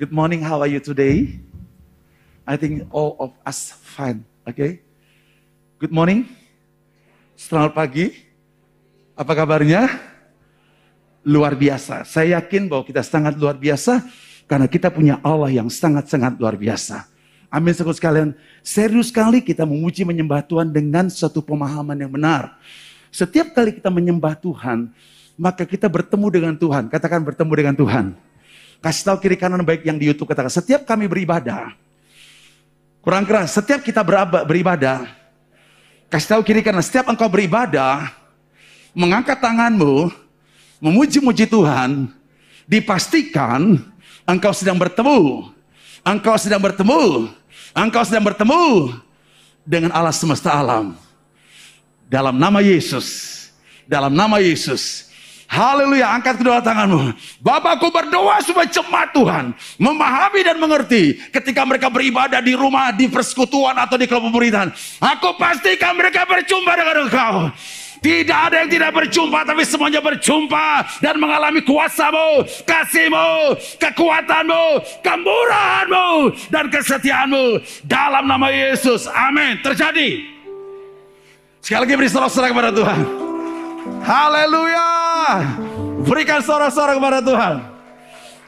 Good morning, how are you today? I think all of us fine, okay? Good morning. Selamat pagi. Apa kabarnya? Luar biasa. Saya yakin bahwa kita sangat luar biasa karena kita punya Allah yang sangat-sangat luar biasa. Amin saudara sekalian. Serius sekali kita memuji menyembah Tuhan dengan suatu pemahaman yang benar. Setiap kali kita menyembah Tuhan, maka kita bertemu dengan Tuhan. Katakan bertemu dengan Tuhan. Kasih tahu kiri kanan baik yang di YouTube katakan. Setiap kami beribadah, kurang keras. Setiap kita beribadah, kasih tahu kiri kanan. Setiap engkau beribadah, mengangkat tanganmu, memuji-muji Tuhan, dipastikan engkau sedang bertemu. Engkau sedang bertemu. Engkau sedang bertemu dengan Allah semesta alam. Dalam nama Yesus. Dalam nama Yesus Haleluya, angkat kedua tanganmu. Bapakku berdoa supaya cepat Tuhan memahami dan mengerti ketika mereka beribadah di rumah, di persekutuan atau di kelompok pemerintahan. Aku pastikan mereka berjumpa dengan engkau. Tidak ada yang tidak berjumpa, tapi semuanya berjumpa dan mengalami kuasamu, kasihmu, kekuatanmu, kemurahanmu, dan kesetiaanmu. Dalam nama Yesus, amin. Terjadi. Sekali lagi beri sorak-sorak kepada Tuhan. Haleluya. Berikan sorak-sorak kepada Tuhan.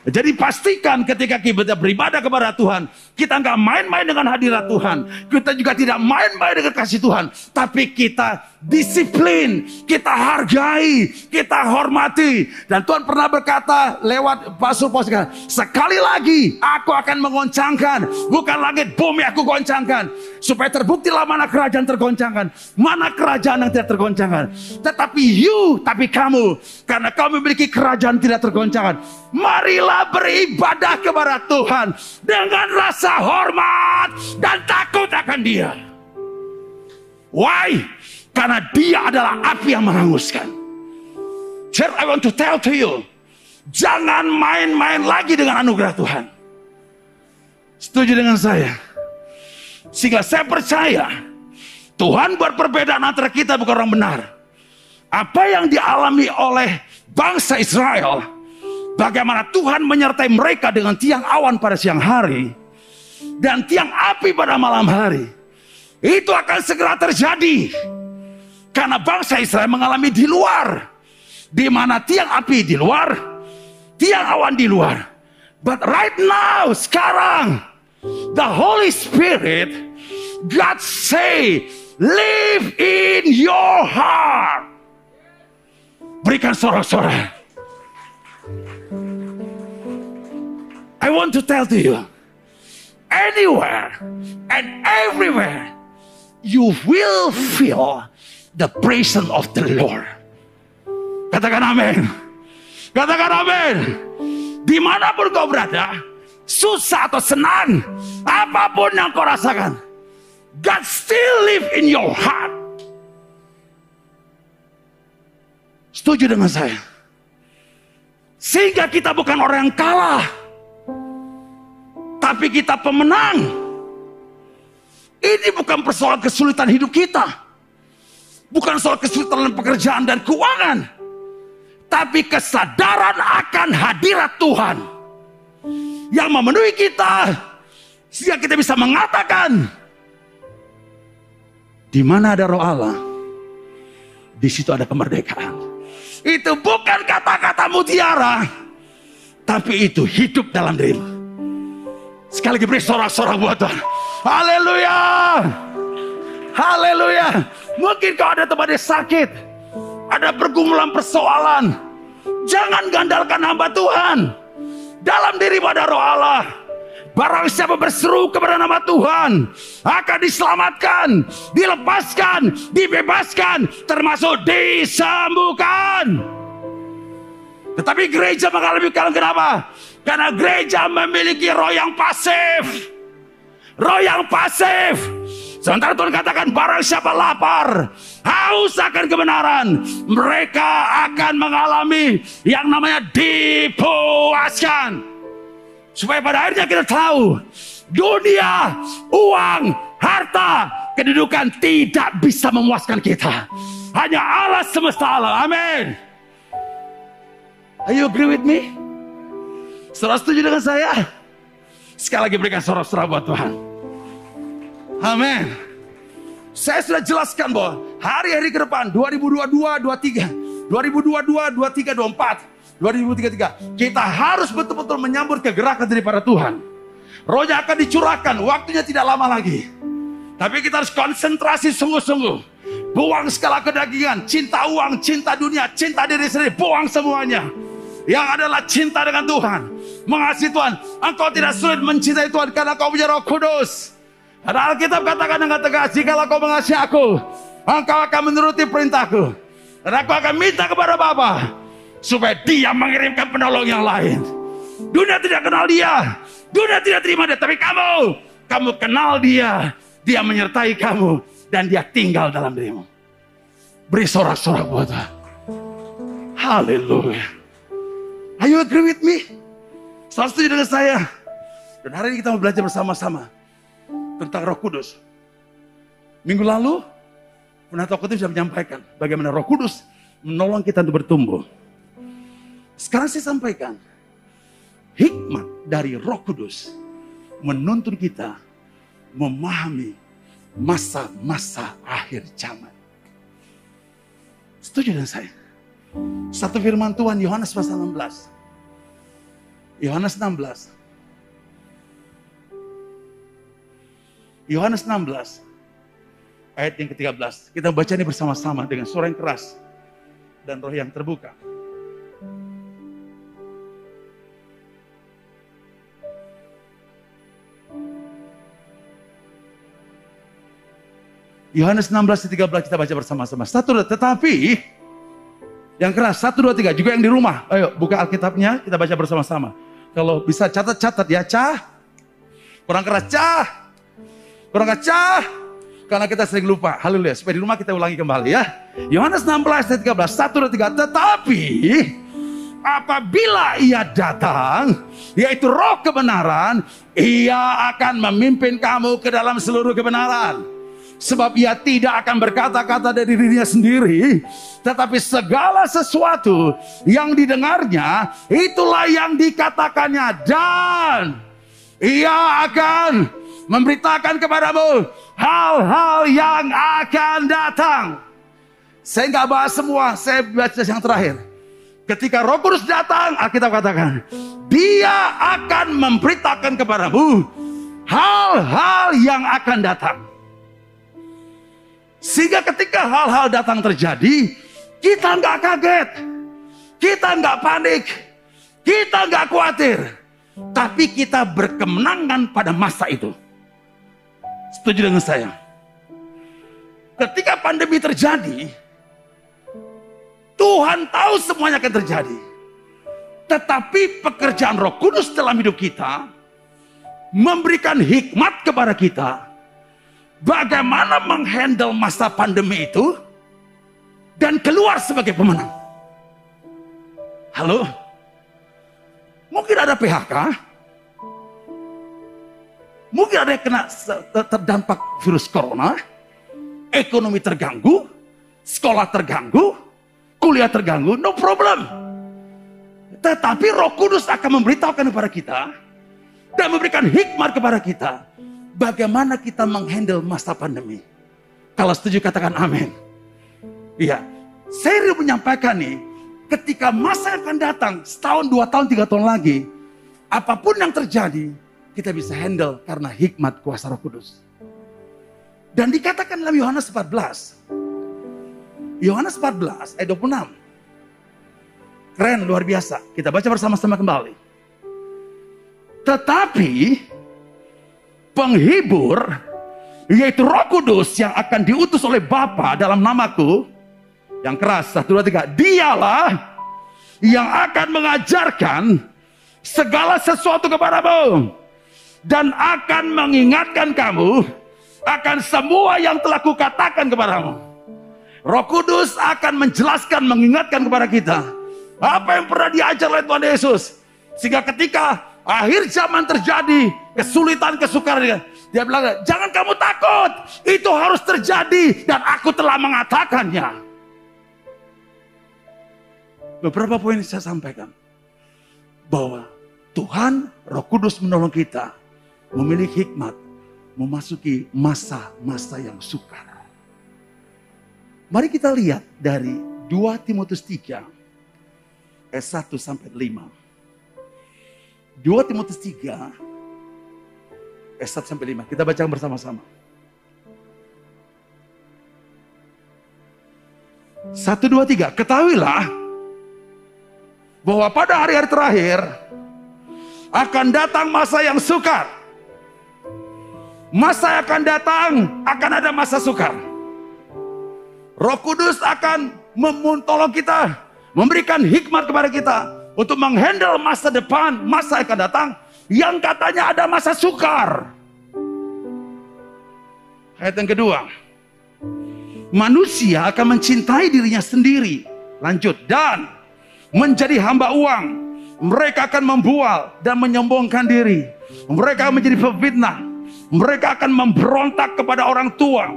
Jadi pastikan ketika kita beribadah kepada Tuhan, kita nggak main-main dengan hadirat Tuhan. Kita juga tidak main-main dengan kasih Tuhan. Tapi kita disiplin, kita hargai, kita hormati. Dan Tuhan pernah berkata lewat Pastor Poskan, sekali lagi aku akan mengoncangkan. Bukan langit bumi aku goncangkan. Supaya terbuktilah mana kerajaan tergoncangkan. Mana kerajaan yang tidak tergoncangkan. Tetapi you, tapi kamu. Karena kamu memiliki kerajaan tidak tergoncangkan. Marilah beribadah kepada Tuhan. Dengan rasa hormat dan takut akan dia. Why? Karena dia adalah api yang menghanguskan. Church, I want to tell to you. Jangan main-main lagi dengan anugerah Tuhan. Setuju dengan saya? Sehingga saya percaya Tuhan buat perbedaan antara kita bukan orang benar. Apa yang dialami oleh bangsa Israel, bagaimana Tuhan menyertai mereka dengan tiang awan pada siang hari dan tiang api pada malam hari. Itu akan segera terjadi. Karena bangsa Israel mengalami di luar. Di mana tiang api di luar, tiang awan di luar. But right now, sekarang, the Holy Spirit, God say, live in your heart. Berikan sorak-sorak. I want to tell to you, anywhere and everywhere, you will feel the presence of the Lord. Katakan amin. Katakan amin. Di mana pun kau berada, susah atau senang, apa pun yang kau rasakan, God still live in your heart. Setuju dengan saya? Sehingga kita bukan orang yang kalah, tapi kita pemenang. Ini bukan persoalan kesulitan hidup kita. Bukan soal kesulitan pekerjaan dan keuangan. Tapi kesadaran akan hadirat Tuhan. Yang memenuhi kita. Sehingga kita bisa mengatakan. Di mana ada roh Allah. Di situ ada kemerdekaan. Itu bukan kata-kata mutiara. Tapi itu hidup dalam dirimu. Sekali lagi beri sorak-sorak buat Tuhan. Haleluya. Haleluya. Mungkin kau ada tempat yang sakit. Ada pergumulan persoalan. Jangan gandalkan hamba Tuhan. Dalam diri pada roh Allah. Barang siapa berseru kepada nama Tuhan akan diselamatkan, dilepaskan, dibebaskan, termasuk disembuhkan. Tetapi gereja mengalami kalian kenapa? Karena gereja memiliki roh yang pasif. Roh yang pasif Sementara Tuhan katakan barang siapa lapar, haus akan kebenaran, mereka akan mengalami yang namanya dipuaskan. Supaya pada akhirnya kita tahu dunia, uang, harta, kedudukan tidak bisa memuaskan kita. Hanya Allah semesta alam. Amin. Are you agree with me? Saudara setuju dengan saya? Sekali lagi berikan sorak-sorak buat Tuhan. Amin. Saya sudah jelaskan bahwa hari-hari ke depan 2022, 23, 2022, 23, 24, 2033 kita harus betul-betul menyambut kegerakan daripada Tuhan. Rohnya akan dicurahkan, waktunya tidak lama lagi. Tapi kita harus konsentrasi sungguh-sungguh. Buang segala kedagingan, cinta uang, cinta dunia, cinta diri sendiri, buang semuanya. Yang adalah cinta dengan Tuhan. Mengasihi Tuhan. Engkau tidak sulit mencintai Tuhan karena kau punya roh kudus. Ada Alkitab katakan dengan tegas, jikalau kau mengasihi aku, engkau akan menuruti perintahku. Dan aku akan minta kepada Bapa supaya dia mengirimkan penolong yang lain. Dunia tidak kenal dia, dunia tidak terima dia, tapi kamu, kamu kenal dia. Dia menyertai kamu dan dia tinggal dalam dirimu. Beri sorak-sorak buat. Haleluya. Are you agree with me? Selalu setuju dengan saya. Dan hari ini kita mau belajar bersama-sama tentang Roh Kudus. Minggu lalu, Penato Kudus sudah menyampaikan bagaimana Roh Kudus menolong kita untuk bertumbuh. Sekarang saya sampaikan hikmat dari Roh Kudus menuntun kita memahami masa-masa akhir zaman. Setuju dengan saya? Satu firman Tuhan Yohanes pasal 16. Yohanes 16 Yohanes 16 ayat yang ke-13. Kita baca ini bersama-sama dengan suara yang keras dan roh yang terbuka. Yohanes 16 13 kita baca bersama-sama. Satu, tetapi yang keras, satu, dua, tiga. Juga yang di rumah. Ayo buka Alkitabnya, kita baca bersama-sama. Kalau bisa catat-catat ya, cah. Kurang keras, cah. Kurang kacah. Karena kita sering lupa. Haleluya. Supaya di rumah kita ulangi kembali ya. Yohanes 16 ayat 13. 1 dan 3. Tetapi apabila ia datang, yaitu roh kebenaran, ia akan memimpin kamu ke dalam seluruh kebenaran. Sebab ia tidak akan berkata-kata dari dirinya sendiri, tetapi segala sesuatu yang didengarnya, itulah yang dikatakannya. Dan ia akan memberitakan kepadamu hal-hal yang akan datang. Saya nggak bahas semua, saya baca yang terakhir. Ketika Roh Kudus datang, Alkitab katakan, Dia akan memberitakan kepadamu hal-hal yang akan datang. Sehingga ketika hal-hal datang terjadi, kita nggak kaget, kita nggak panik, kita nggak khawatir, tapi kita berkemenangan pada masa itu. Setuju dengan saya? Ketika pandemi terjadi, Tuhan tahu semuanya akan terjadi. Tetapi pekerjaan roh kudus dalam hidup kita, memberikan hikmat kepada kita, bagaimana menghandle masa pandemi itu, dan keluar sebagai pemenang. Halo? Mungkin ada PHK, Mungkin ada yang kena terdampak virus corona, ekonomi terganggu, sekolah terganggu, kuliah terganggu, no problem. Tetapi Roh Kudus akan memberitahukan kepada kita dan memberikan hikmat kepada kita bagaimana kita menghandle masa pandemi. Kalau setuju katakan amin. Iya, saya menyampaikan nih, ketika masa akan datang, setahun, dua tahun, tiga tahun lagi, apa pun yang terjadi, kita bisa handle karena hikmat kuasa roh kudus. Dan dikatakan dalam Yohanes 14. Yohanes 14 ayat 26. Keren, luar biasa. Kita baca bersama-sama kembali. Tetapi penghibur yaitu Roh Kudus yang akan diutus oleh Bapa dalam namaku yang keras satu dua tiga dialah yang akan mengajarkan segala sesuatu kepadamu dan akan mengingatkan kamu akan semua yang telah kukatakan kepadamu. Roh Kudus akan menjelaskan, mengingatkan kepada kita apa yang pernah diajar oleh Tuhan Yesus. Sehingga ketika akhir zaman terjadi, kesulitan, kesukaran, dia bilang, jangan kamu takut, itu harus terjadi dan aku telah mengatakannya. Beberapa poin saya sampaikan bahwa Tuhan Roh Kudus menolong kita memiliki hikmat, memasuki masa-masa yang sukar. Mari kita lihat dari 2 Timotius 3 ayat 1 sampai 5. 2 Timotius 3 ayat 1 sampai 5. Kita baca bersama-sama. Satu, dua, tiga. Ketahuilah bahwa pada hari-hari terakhir akan datang masa yang sukar. Masa yang akan datang akan ada masa sukar. Roh Kudus akan memuntolong kita, memberikan hikmat kepada kita untuk menghandle masa depan, masa akan datang yang katanya ada masa sukar. Ayat yang kedua, manusia akan mencintai dirinya sendiri. Lanjut, dan menjadi hamba uang. Mereka akan membual dan menyombongkan diri. Mereka menjadi pefitnah. Mereka akan memberontak kepada orang tua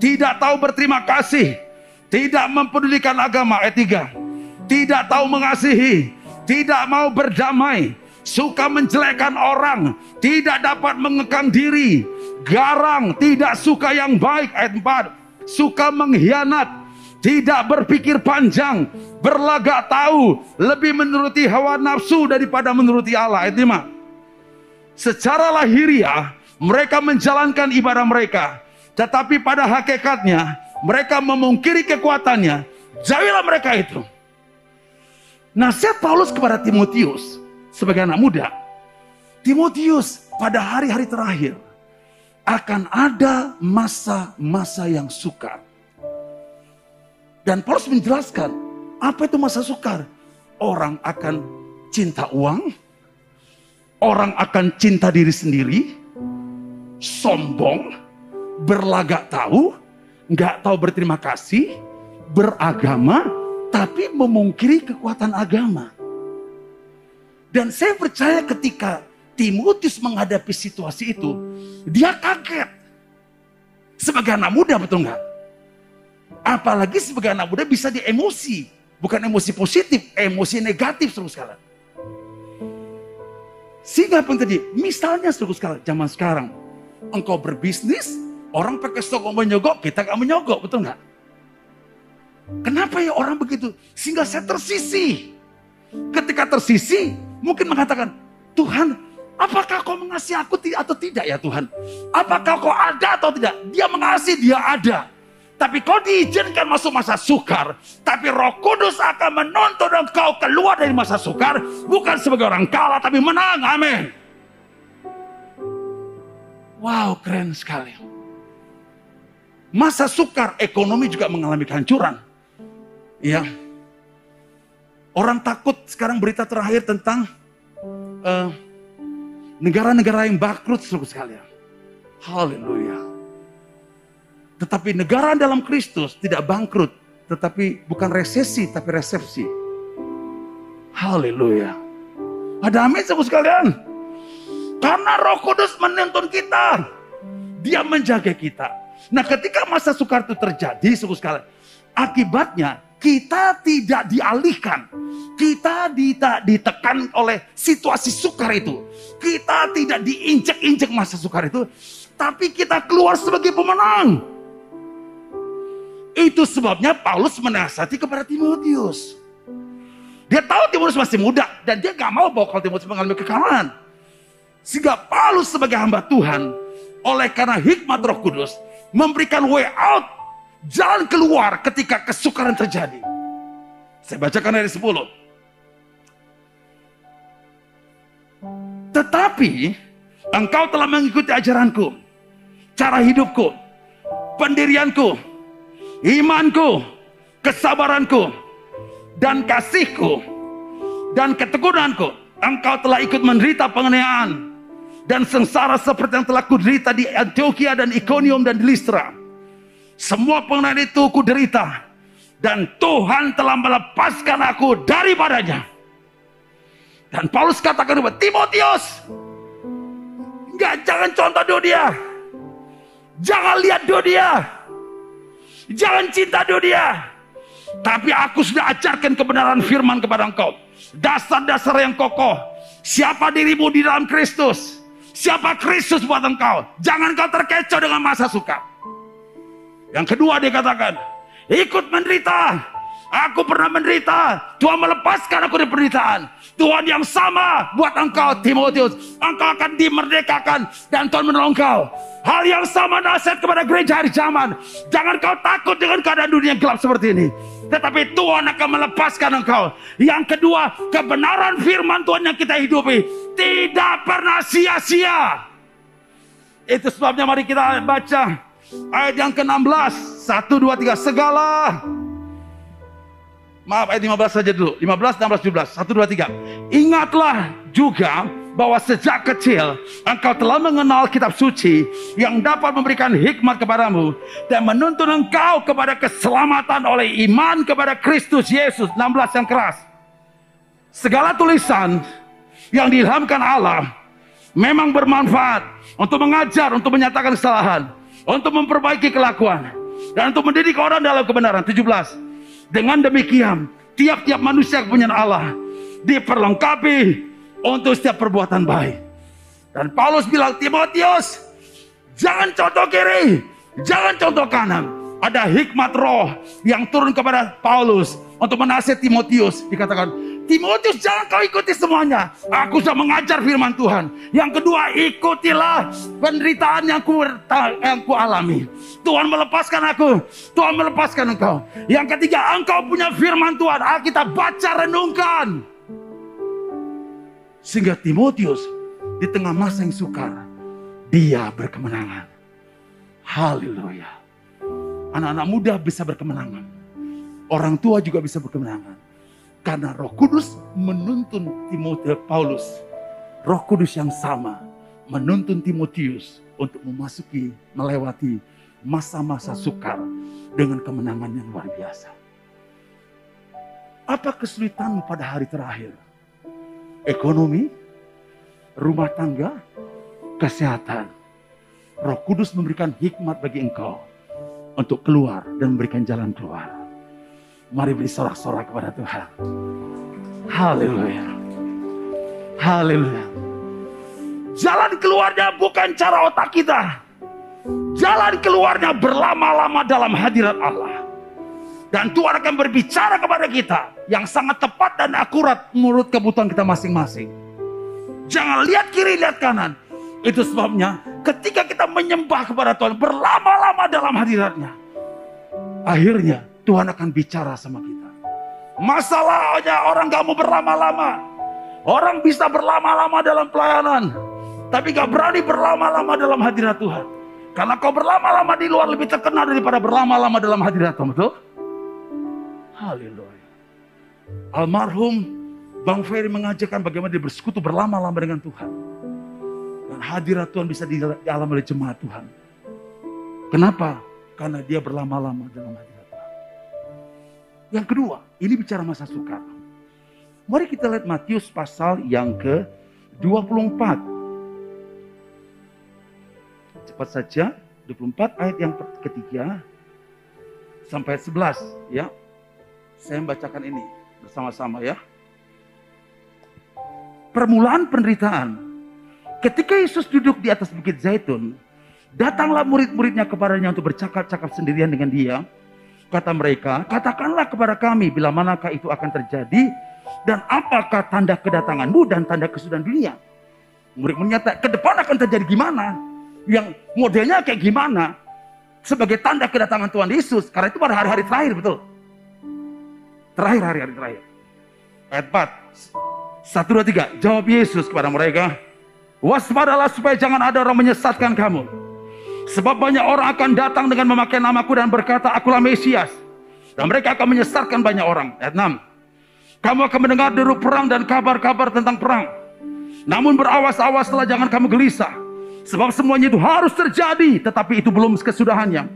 tidak tahu berterima kasih, tidak mempedulikan agama ayat 3. Tidak tahu mengasihi, tidak mau berdamai, suka menjelekkan orang, tidak dapat mengekang diri, garang, tidak suka yang baik. Ayat 4. Suka mengkhianat, tidak berpikir panjang, berlagak tahu, lebih menuruti hawa nafsu daripada menuruti Allah. Ayat 5. Secara lahiriah mereka menjalankan ibadah mereka. Tetapi pada hakikatnya mereka memungkiri kekuatannya. Jauhilah mereka itu. Nasihat Paulus kepada Timotius sebagai anak muda. Timotius pada hari-hari terakhir akan ada masa-masa yang sukar. Dan Paulus menjelaskan apa itu masa sukar. Orang akan cinta uang, orang akan cinta diri sendiri, sombong, berlagak tahu, nggak tahu berterima kasih, beragama, tapi memungkiri kekuatan agama. Dan saya percaya ketika Timotius menghadapi situasi itu, dia kaget. Sebagai anak muda betul nggak? Apalagi sebagai anak muda bisa diemosi. Bukan emosi positif, emosi negatif terus sekalian. Sehingga yang tadi? Misalnya terus sekalian, zaman sekarang. Engkau berbisnis, Orang pakai stok menyogok, kita gak menyogok, betul nggak? Kenapa ya orang begitu? Sehingga saya tersisi. Ketika tersisi, mungkin mengatakan, Tuhan, apakah kau mengasihi aku atau tidak ya Tuhan? Apakah kau ada atau tidak? Dia mengasihi, dia ada. Tapi kau diizinkan masuk masa sukar. Tapi roh kudus akan menuntut engkau keluar dari masa sukar. Bukan sebagai orang kalah, tapi menang. Amin. Wow, keren sekali. Masa sukar ekonomi juga mengalami kehancuran. Ya. Orang takut sekarang berita terakhir tentang eh, negara-negara yang bangkrut seluruh sekalian. Haleluya. Tetapi negara dalam Kristus tidak bangkrut, tetapi bukan resesi tapi resepsi. Haleluya. Ada amin seluruh sekalian. Karena Roh Kudus menuntun kita. Dia menjaga kita. Nah ketika masa sukar itu terjadi, suku sekalian, akibatnya kita tidak dialihkan. Kita tidak ditekan oleh situasi sukar itu. Kita tidak diinjek-injek masa sukar itu. Tapi kita keluar sebagai pemenang. Itu sebabnya Paulus menasihati kepada Timotius. Dia tahu Timotius masih muda dan dia gak mau bawa kalau Timotius mengalami kekalahan. Sehingga Paulus sebagai hamba Tuhan, oleh karena hikmat roh kudus, memberikan way out, jalan keluar ketika kesukaran terjadi. Saya bacakan dari 10. Tetapi engkau telah mengikuti ajaranku, cara hidupku, pendirianku, imanku, kesabaranku, dan kasihku, dan ketekunanku. Engkau telah ikut menderita penganiayaan dan sengsara seperti yang telah kuderita di Antioquia dan Iconium dan di Listra. Semua pengenaan itu kuderita dan Tuhan telah melepaskan aku daripadanya. Dan Paulus katakan kepada Timotius, enggak jangan contoh dunia. Jangan lihat dunia. Jangan cinta dunia. Tapi aku sudah ajarkan kebenaran firman kepada engkau. Dasar-dasar yang kokoh. Siapa dirimu di dalam Kristus? siapa Kristus buat engkau. Jangan kau terkecoh dengan masa suka. Yang kedua dia katakan, ikut menderita. Aku pernah menderita. Tuhan melepaskan aku dari penderitaan. Tuhan yang sama buat engkau Timotius. Engkau akan dimerdekakan dan Tuhan menolong kau. Hal yang sama nasihat kepada gereja hari zaman. Jangan kau takut dengan keadaan dunia yang gelap seperti ini. Tetapi Tuhan akan melepaskan engkau. Yang kedua, kebenaran firman Tuhan yang kita hidupi tidak pernah sia-sia. Itu sebabnya mari kita baca ayat yang ke-16. Satu, dua, tiga. Segala Maaf ayat 15 saja dulu. 15, 16, 17. 1, 2, 3. Ingatlah juga bahwa sejak kecil engkau telah mengenal kitab suci yang dapat memberikan hikmat kepadamu dan menuntun engkau kepada keselamatan oleh iman kepada Kristus Yesus. 16 yang keras. Segala tulisan yang diilhamkan Allah memang bermanfaat untuk mengajar, untuk menyatakan kesalahan, untuk memperbaiki kelakuan, dan untuk mendidik orang dalam kebenaran. 17 dengan demikian, tiap-tiap manusia kepunyaan Allah diperlengkapi untuk setiap perbuatan baik. Dan Paulus bilang, Timotius, jangan contoh kiri, jangan contoh kanan. Ada hikmat roh yang turun kepada Paulus untuk menasihati Timotius. Dikatakan, Timotius jangan kau ikuti semuanya. Aku sudah mengajar firman Tuhan. Yang kedua ikutilah penderitaan yang ku, yang ku alami. Tuhan melepaskan aku. Tuhan melepaskan engkau. Yang ketiga engkau punya firman Tuhan. Kita baca renungkan. Sehingga Timotius di tengah masa yang sukar. Dia berkemenangan. Haleluya. Anak-anak muda bisa berkemenangan. Orang tua juga bisa berkemenangan. Karena Roh Kudus menuntun Timotius Paulus. Roh Kudus yang sama menuntun Timotius untuk memasuki melewati masa-masa sukar dengan kemenangan yang luar biasa. Apa kesulitanmu pada hari terakhir? Ekonomi, rumah tangga, kesehatan. Roh Kudus memberikan hikmat bagi engkau untuk keluar dan memberikan jalan keluar. Mari beri sorak-sorak kepada Tuhan. Haleluya. Haleluya. Jalan keluarnya bukan cara otak kita. Jalan keluarnya berlama-lama dalam hadirat Allah. Dan Tuhan akan berbicara kepada kita yang sangat tepat dan akurat menurut kebutuhan kita masing-masing. Jangan lihat kiri, lihat kanan. Itu sebabnya ketika kita menyembah kepada Tuhan berlama-lama dalam hadiratnya. Akhirnya Tuhan akan bicara sama kita. Masalahnya orang gak mau berlama-lama. Orang bisa berlama-lama dalam pelayanan. Tapi gak berani berlama-lama dalam hadirat Tuhan. Karena kau berlama-lama di luar lebih terkenal daripada berlama-lama dalam hadirat Tuhan. Betul? Haleluya. Almarhum Bang Ferry mengajarkan bagaimana dia bersekutu berlama-lama dengan Tuhan. Dan hadirat Tuhan bisa dialami oleh jemaat Tuhan. Kenapa? Karena dia berlama-lama dalam hadirat yang kedua, ini bicara masa sukar. Mari kita lihat Matius pasal yang ke-24. Cepat saja, 24 ayat yang ketiga sampai 11 ya. Saya membacakan ini bersama-sama ya. Permulaan penderitaan. Ketika Yesus duduk di atas bukit Zaitun, datanglah murid-muridnya kepadanya untuk bercakap-cakap sendirian dengan dia Kata mereka, katakanlah kepada kami bila manakah itu akan terjadi dan apakah tanda kedatanganmu dan tanda kesudahan dunia. Murid menyatakan, ke depan akan terjadi gimana? Yang modelnya kayak gimana? Sebagai tanda kedatangan Tuhan Yesus. Karena itu pada hari-hari terakhir, betul? Terakhir hari-hari terakhir. Ayat 4. Satu, dua, tiga. Jawab Yesus kepada mereka. Waspadalah supaya jangan ada orang menyesatkan kamu. Sebab banyak orang akan datang dengan memakai namaku dan berkata, akulah Mesias. Dan mereka akan menyesatkan banyak orang. Ayat 6. Kamu akan mendengar deru perang dan kabar-kabar tentang perang. Namun berawas-awaslah jangan kamu gelisah. Sebab semuanya itu harus terjadi, tetapi itu belum kesudahannya.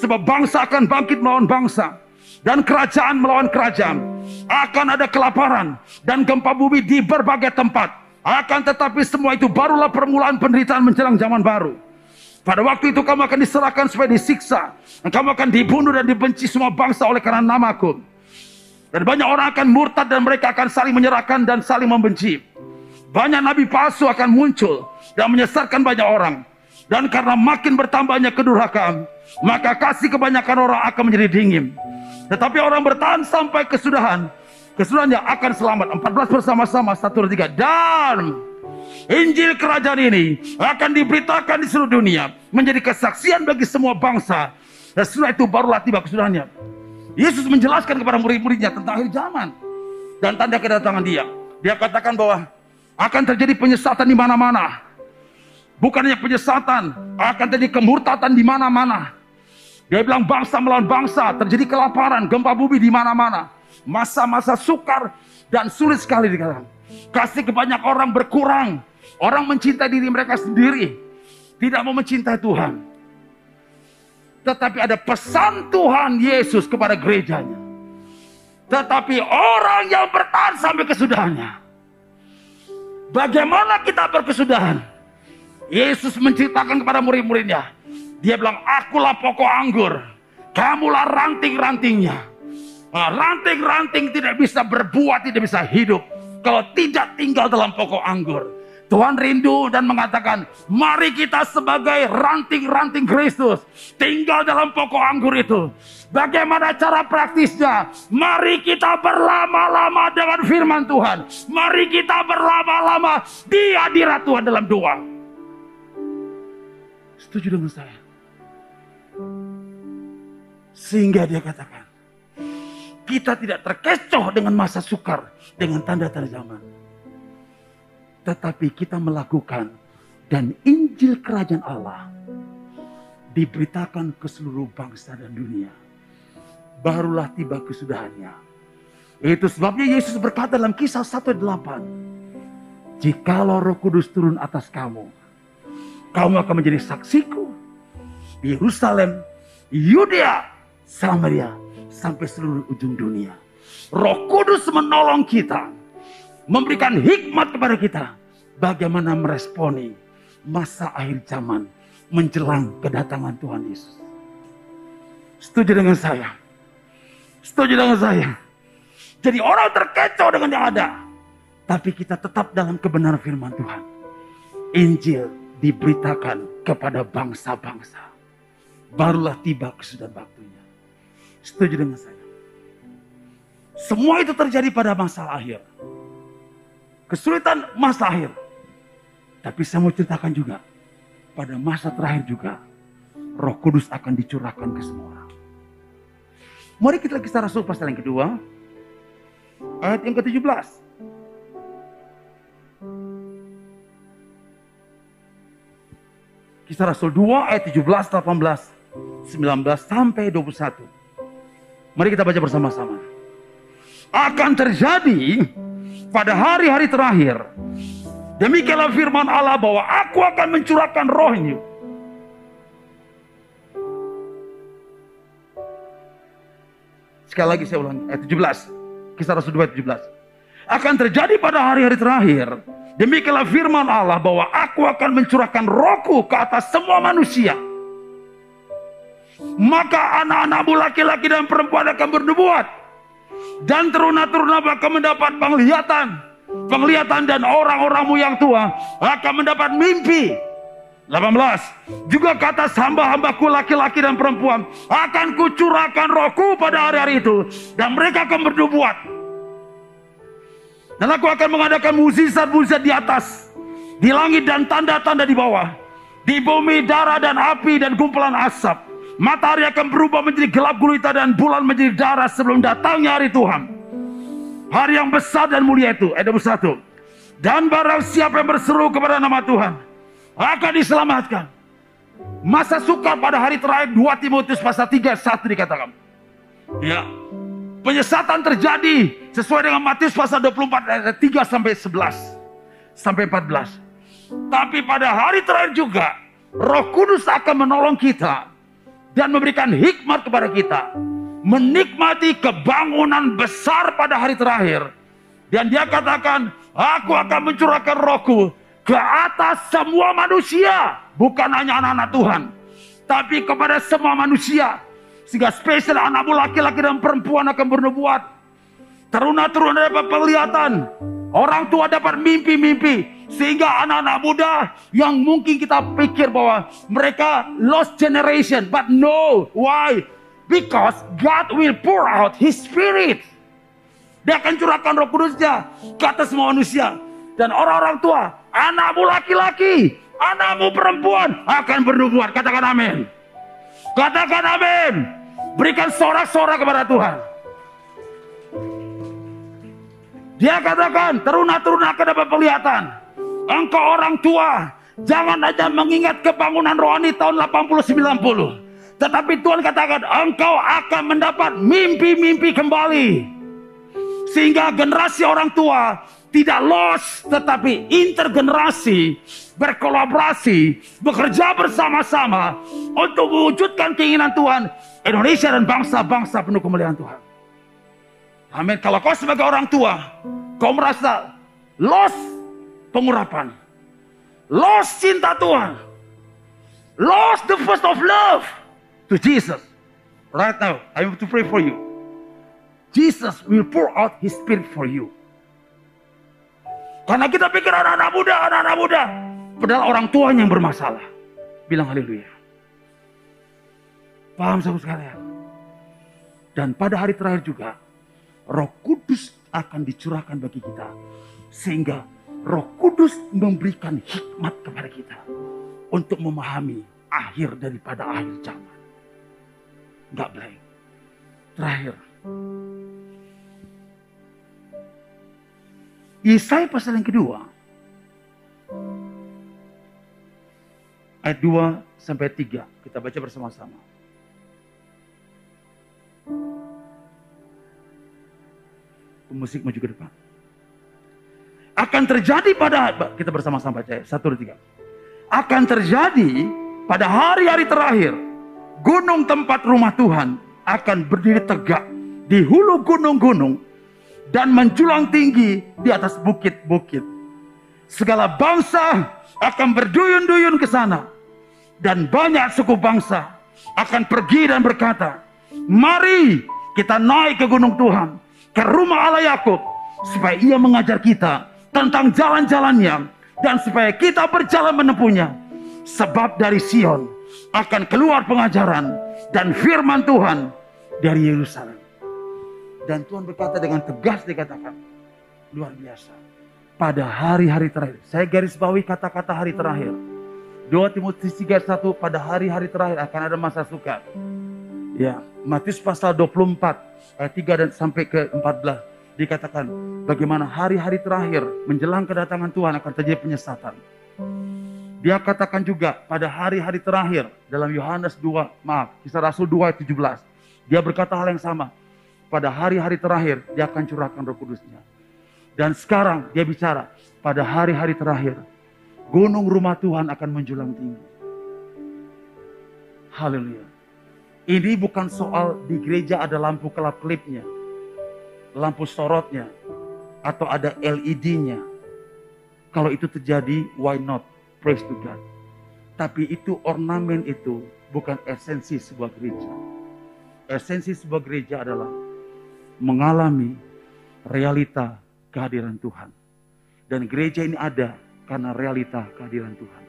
Sebab bangsa akan bangkit melawan bangsa. Dan kerajaan melawan kerajaan. Akan ada kelaparan dan gempa bumi di berbagai tempat. Akan tetapi semua itu barulah permulaan penderitaan menjelang zaman baru. Pada waktu itu kamu akan diserahkan supaya disiksa. Dan kamu akan dibunuh dan dibenci semua bangsa oleh karena namaku. Dan banyak orang akan murtad dan mereka akan saling menyerahkan dan saling membenci. banyak nabi palsu akan muncul dan menyesatkan banyak orang. Dan karena makin bertambahnya kedurhakaan, maka kasih kebanyakan orang akan menjadi dingin. Tetapi orang bertahan sampai kesudahan, kesudahannya akan selamat. 14 bersama-sama, satu dan tiga. Dan Injil kerajaan ini akan diberitakan di seluruh dunia. Menjadi kesaksian bagi semua bangsa. Dan setelah itu barulah tiba kesudahannya. Yesus menjelaskan kepada murid-muridnya tentang akhir zaman. Dan tanda kedatangan dia. Dia katakan bahwa akan terjadi penyesatan di mana-mana. Bukan hanya penyesatan, akan terjadi kemurtatan di mana-mana. Dia bilang bangsa melawan bangsa, terjadi kelaparan, gempa bumi di mana-mana. Masa-masa sukar dan sulit sekali dikatakan. Kasih ke banyak orang berkurang. Orang mencintai diri mereka sendiri. Tidak mau mencintai Tuhan. Tetapi ada pesan Tuhan Yesus kepada gerejanya. Tetapi orang yang bertahan sampai kesudahannya. Bagaimana kita berkesudahan? Yesus menceritakan kepada murid-muridnya. Dia bilang, akulah pokok anggur. Kamulah ranting-rantingnya. Nah, ranting-ranting tidak bisa berbuah, tidak bisa hidup. Kalau tidak tinggal dalam pokok anggur. Tuhan rindu dan mengatakan, mari kita sebagai ranting-ranting Kristus tinggal dalam pokok anggur itu. Bagaimana cara praktisnya? Mari kita berlama-lama dengan firman Tuhan. Mari kita berlama-lama di hadirat Tuhan dalam doa. Setuju dengan saya? Sehingga dia katakan, kita tidak terkecoh dengan masa sukar, dengan tanda-tanda zaman. Tetapi kita melakukan dan Injil Kerajaan Allah diberitakan ke seluruh bangsa dan dunia. Barulah tiba kesudahannya. Itu sebabnya Yesus berkata dalam kisah 1:8. Jikalau roh kudus turun atas kamu, kamu akan menjadi saksiku di Yerusalem, Yudea, Samaria, sampai seluruh ujung dunia. Roh Kudus menolong kita, memberikan hikmat kepada kita, bagaimana meresponi masa akhir zaman menjelang kedatangan Tuhan Yesus. Setuju dengan saya? Setuju dengan saya? Jadi orang terkecoh dengan yang ada. Tapi kita tetap dalam kebenaran firman Tuhan. Injil diberitakan kepada bangsa-bangsa. Barulah tiba kesudahan waktunya. Setuju dengan saya? Semua itu terjadi pada masa akhir. Kesulitan masa akhir. Tapi saya mau ceritakan juga. Pada masa terakhir juga. Roh Kudus akan dicurahkan ke semua orang. Mari kita kisah Rasul pasal yang kedua. Ayat yang ke-17. Kisah Rasul 2 ayat 17, 18, 19 sampai 21. Mari kita baca bersama-sama. Akan terjadi pada hari-hari terakhir. Demikianlah firman Allah bahwa aku akan mencurahkan rohnya. Sekali lagi saya ulang ayat 17. Kisah Rasul 2 ayat 17. Akan terjadi pada hari-hari terakhir Demikianlah firman Allah bahwa aku akan mencurahkan rohku ke atas semua manusia. Maka anak-anakmu laki-laki dan perempuan akan bernubuat. Dan teruna-teruna akan mendapat penglihatan. Penglihatan dan orang-orangmu yang tua akan mendapat mimpi. 18. Juga kata hamba-hambaku laki-laki dan perempuan. Akan kucurahkan rohku pada hari-hari itu. Dan mereka akan bernubuat. Dan aku akan mengadakan mujizat-mujizat di atas, di langit dan tanda-tanda di bawah, di bumi, darah dan api dan kumpulan asap. Matahari akan berubah menjadi gelap gulita dan bulan menjadi darah sebelum datangnya hari Tuhan. Hari yang besar dan mulia itu, ayat 21. Dan barang siapa yang berseru kepada nama Tuhan, akan diselamatkan. Masa suka pada hari terakhir 2 Timotius pasal 3 1 dikatakan. Ya, Penyesatan terjadi sesuai dengan Matius pasal 24 ayat 3 sampai 11 sampai 14. Tapi pada hari terakhir juga Roh Kudus akan menolong kita dan memberikan hikmat kepada kita menikmati kebangunan besar pada hari terakhir. Dan dia katakan, aku akan mencurahkan rohku ke atas semua manusia. Bukan hanya anak-anak Tuhan. Tapi kepada semua manusia sehingga spesial anakmu laki-laki dan perempuan akan bernubuat. Teruna-teruna dapat penglihatan. Orang tua dapat mimpi-mimpi. Sehingga anak-anak muda yang mungkin kita pikir bahwa mereka lost generation. But no, why? Because God will pour out His Spirit. Dia akan curahkan roh kudusnya ke atas semua manusia. Dan orang-orang tua, anakmu laki-laki, anakmu perempuan akan bernubuat. Katakan amin. Katakan amin. Berikan sorak-sorak kepada Tuhan. Dia katakan, teruna-teruna akan dapat penglihatan. Engkau orang tua, jangan aja mengingat kebangunan rohani tahun 80-90. Tetapi Tuhan katakan, engkau akan mendapat mimpi-mimpi kembali. Sehingga generasi orang tua tidak lost, tetapi intergenerasi berkolaborasi, bekerja bersama-sama untuk mewujudkan keinginan Tuhan Indonesia dan bangsa-bangsa penuh kemuliaan Tuhan. Amin. Kalau kau sebagai orang tua, kau merasa lost pengurapan. Lost cinta Tuhan. Lost the first of love to Jesus. Right now, I want to pray for you. Jesus will pour out His Spirit for you. Karena kita pikir anak-anak muda, anak-anak muda. Padahal orang tuanya yang bermasalah. Bilang haleluya. Paham saudara sekalian? Dan pada hari terakhir juga, Roh Kudus akan dicurahkan bagi kita. Sehingga Roh Kudus memberikan hikmat kepada kita untuk memahami akhir daripada akhir zaman. Enggak blank. Terakhir. Yesaya pasal yang kedua. Ayat 2 sampai 3. Kita baca bersama-sama. Musik maju ke depan. Akan terjadi pada kita bersama-sama baca ya. Satu, dua, tiga. Akan terjadi pada hari-hari terakhir gunung tempat rumah Tuhan akan berdiri tegak di hulu gunung-gunung dan menjulang tinggi di atas bukit-bukit. Segala bangsa akan berduyun-duyun ke sana dan banyak suku bangsa akan pergi dan berkata, "Mari kita naik ke gunung Tuhan, ke rumah Allah Yakub supaya ia mengajar kita tentang jalan-jalannya dan supaya kita berjalan menempuhnya. Sebab dari Sion akan keluar pengajaran dan firman Tuhan dari Yerusalem. Dan Tuhan berkata dengan tegas dikatakan, luar biasa. Pada hari-hari terakhir, saya garis bawahi kata-kata hari terakhir. 2 Timotius 3 1 pada hari-hari terakhir akan ada masa suka. Ya, Matius pasal 24 ayat 3 dan sampai ke 14 dikatakan bagaimana hari-hari terakhir menjelang kedatangan Tuhan akan terjadi penyesatan. Dia katakan juga pada hari-hari terakhir dalam Yohanes 2, maaf, kisah Rasul 2 ayat 17. Dia berkata hal yang sama. Pada hari-hari terakhir dia akan curahkan roh kudusnya. Dan sekarang dia bicara pada hari-hari terakhir gunung rumah Tuhan akan menjulang tinggi. Haleluya. Ini bukan soal di gereja ada lampu kelap-kelipnya, lampu sorotnya, atau ada LED-nya. Kalau itu terjadi, why not? Praise to God. Tapi itu ornamen itu bukan esensi sebuah gereja. Esensi sebuah gereja adalah mengalami realita kehadiran Tuhan. Dan gereja ini ada karena realita kehadiran Tuhan.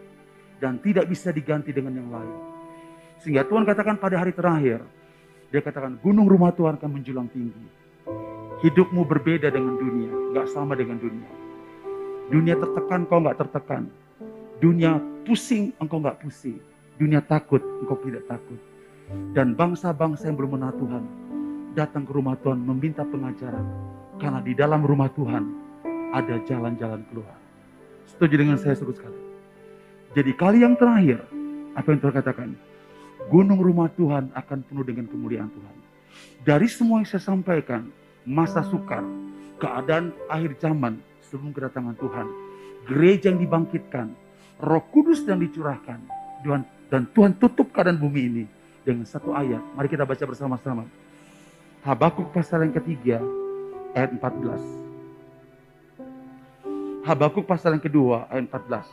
Dan tidak bisa diganti dengan yang lain. Sehingga Tuhan katakan pada hari terakhir, dia katakan gunung rumah Tuhan akan menjulang tinggi. Hidupmu berbeda dengan dunia, gak sama dengan dunia. Dunia tertekan, kau gak tertekan. Dunia pusing, engkau gak pusing. Dunia takut, engkau tidak takut. Dan bangsa-bangsa yang belum mengenal Tuhan, datang ke rumah Tuhan meminta pengajaran. Karena di dalam rumah Tuhan ada jalan-jalan keluar. Setuju dengan saya suku sekali. Jadi kali yang terakhir, apa yang Tuhan katakan? gunung rumah Tuhan akan penuh dengan kemuliaan Tuhan. Dari semua yang saya sampaikan, masa sukar, keadaan akhir zaman sebelum kedatangan Tuhan, gereja yang dibangkitkan, roh kudus yang dicurahkan, dan Tuhan tutup keadaan bumi ini dengan satu ayat. Mari kita baca bersama-sama. Habakuk pasal yang ketiga, ayat 14. Habakuk pasal yang kedua, ayat 14.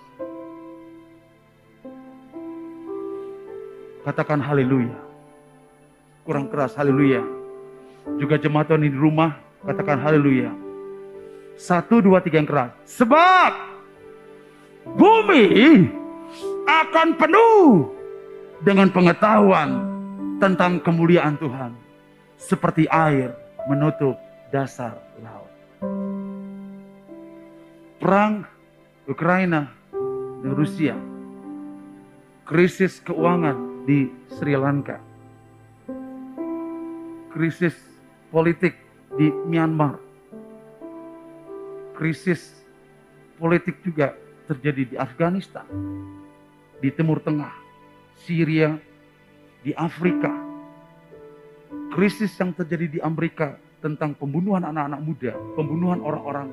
Katakan haleluya. Kurang keras haleluya. Juga jemaat Tuhan di rumah katakan haleluya. Satu, dua, tiga yang keras. Sebab bumi akan penuh dengan pengetahuan tentang kemuliaan Tuhan. Seperti air menutup dasar laut. Perang Ukraina dan Rusia. Krisis keuangan di Sri Lanka. Krisis politik di Myanmar. Krisis politik juga terjadi di Afghanistan, di Timur Tengah, Syria, di Afrika. Krisis yang terjadi di Amerika tentang pembunuhan anak-anak muda, pembunuhan orang-orang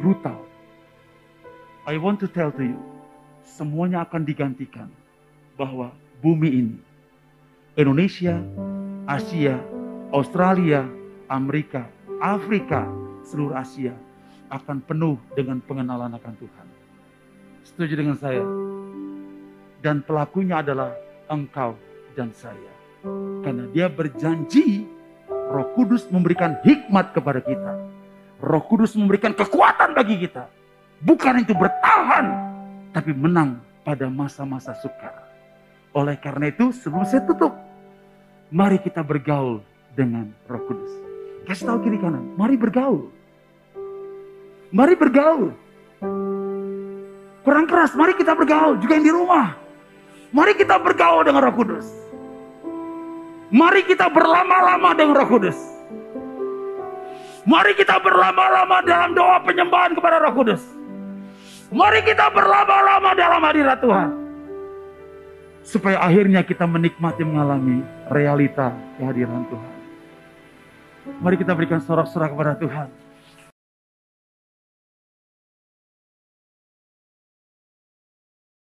brutal. I want to tell to you, semuanya akan digantikan bahwa bumi ini, Indonesia, Asia, Australia, Amerika, Afrika, seluruh Asia akan penuh dengan pengenalan akan Tuhan. Setuju dengan saya? Dan pelakunya adalah engkau dan saya. Karena dia berjanji Roh Kudus memberikan hikmat kepada kita. Roh Kudus memberikan kekuatan bagi kita. Bukan itu bertahan, tapi menang pada masa-masa sukar. Oleh karena itu, sebelum saya tutup, mari kita bergaul dengan Roh Kudus. Kasih tahu kiri kanan, mari bergaul. Mari bergaul. Kurang keras, mari kita bergaul. Juga yang di rumah. Mari kita bergaul dengan Roh Kudus. Mari kita berlama-lama dengan Roh Kudus. Mari kita berlama-lama dalam doa penyembahan kepada Roh Kudus. Mari kita berlama-lama dalam hadirat Tuhan. Supaya akhirnya kita menikmati mengalami realita kehadiran Tuhan. Mari kita berikan sorak-sorak kepada Tuhan.